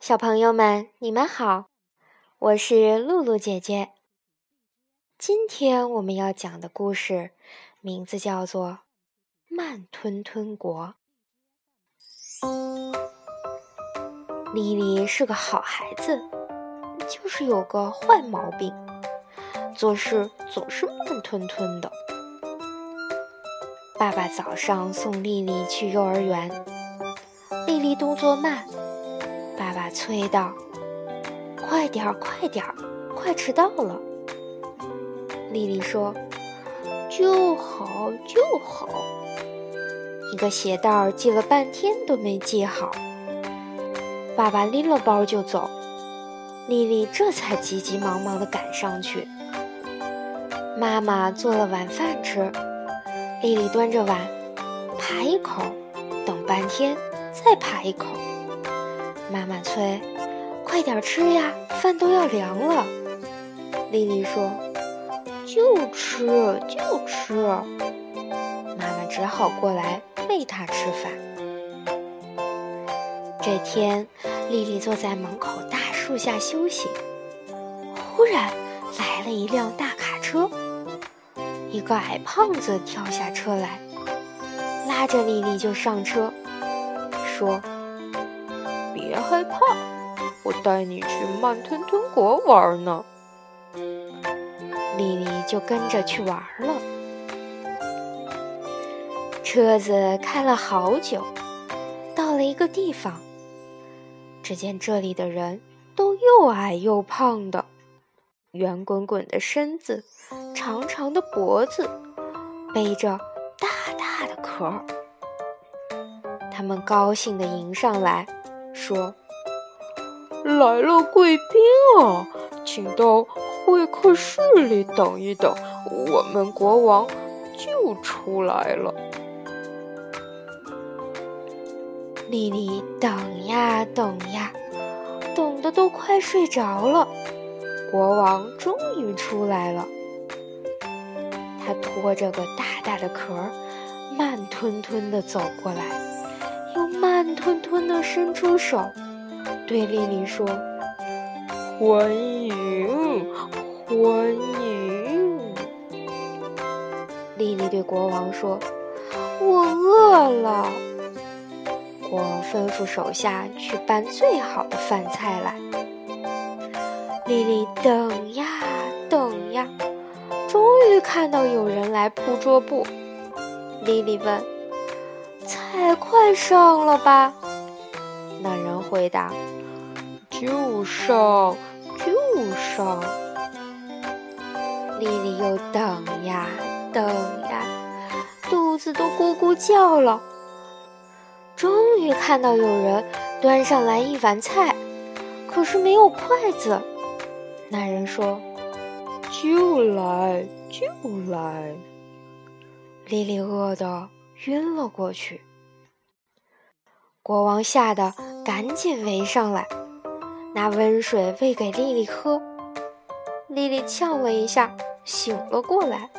小朋友们，你们好，我是露露姐姐。今天我们要讲的故事名字叫做《慢吞吞国》。丽丽是个好孩子，就是有个坏毛病，做事总是慢吞吞的。爸爸早上送丽丽去幼儿园，丽丽动作慢。爸爸催道：“快点儿，快点儿，快迟到了。”丽丽说：“就好，就好。”一个鞋带儿系了半天都没系好。爸爸拎了包就走，丽丽这才急急忙忙地赶上去。妈妈做了晚饭吃，丽丽端着碗，扒一口，等半天，再扒一口。妈妈催：“快点吃呀，饭都要凉了。”丽丽说：“就吃，就吃。”妈妈只好过来喂她吃饭。这天，丽丽坐在门口大树下休息，忽然来了一辆大卡车，一个矮胖子跳下车来，拉着丽丽就上车，说。害怕，我带你去慢吞吞国玩呢。丽丽就跟着去玩了。车子开了好久，到了一个地方，只见这里的人都又矮又胖的，圆滚滚的身子，长长的脖子，背着大大的壳。他们高兴地迎上来。说：“来了贵宾啊，请到会客室里等一等，我们国王就出来了。”丽丽等呀等呀，等的都快睡着了。国王终于出来了，他拖着个大大的壳，慢吞吞地走过来。慢吞吞地伸出手，对丽丽说：“欢迎，欢迎。”丽丽对国王说：“我饿了。”国王吩咐手下去搬最好的饭菜来。丽丽等呀等呀，终于看到有人来铺桌布。丽丽问。菜快上了吧？那人回答：“就上，就上。”丽丽又等呀等呀，肚子都咕咕叫了。终于看到有人端上来一碗菜，可是没有筷子。那人说：“就来，就来。”丽丽饿得晕了过去。国王吓得赶紧围上来，拿温水喂给丽丽喝。丽丽呛了一下，醒了过来。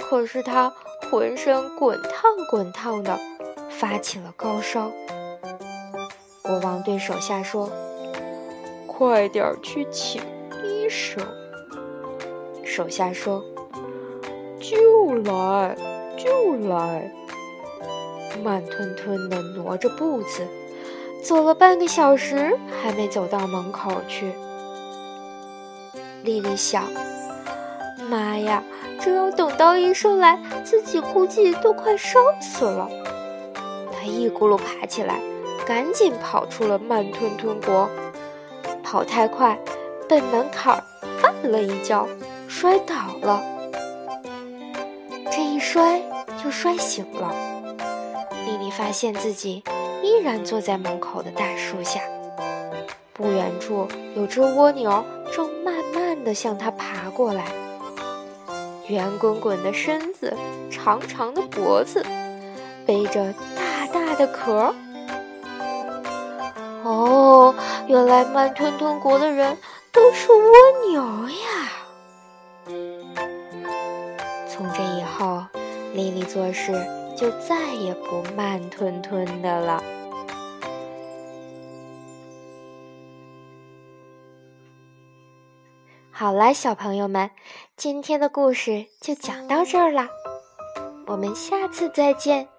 可是她浑身滚烫滚烫的，发起了高烧。国王对手下说：“快点去请医生。”手下说：“就来，就来。”慢吞吞地挪着步子，走了半个小时，还没走到门口去。丽丽想：“妈呀，这要等到医生来，自己估计都快烧死了。”她一咕噜爬起来，赶紧跑出了慢吞吞国。跑太快，被门槛绊了一跤，摔倒了。这一摔就摔醒了。发现自己依然坐在门口的大树下，不远处有只蜗牛正慢慢地向他爬过来。圆滚滚的身子，长长的脖子，背着大大的壳。哦，原来慢吞吞国的人都是蜗牛呀！从这以后，丽丽做事。就再也不慢吞吞的了。好啦小朋友们今天的故事就讲到这儿啦我们下次再见。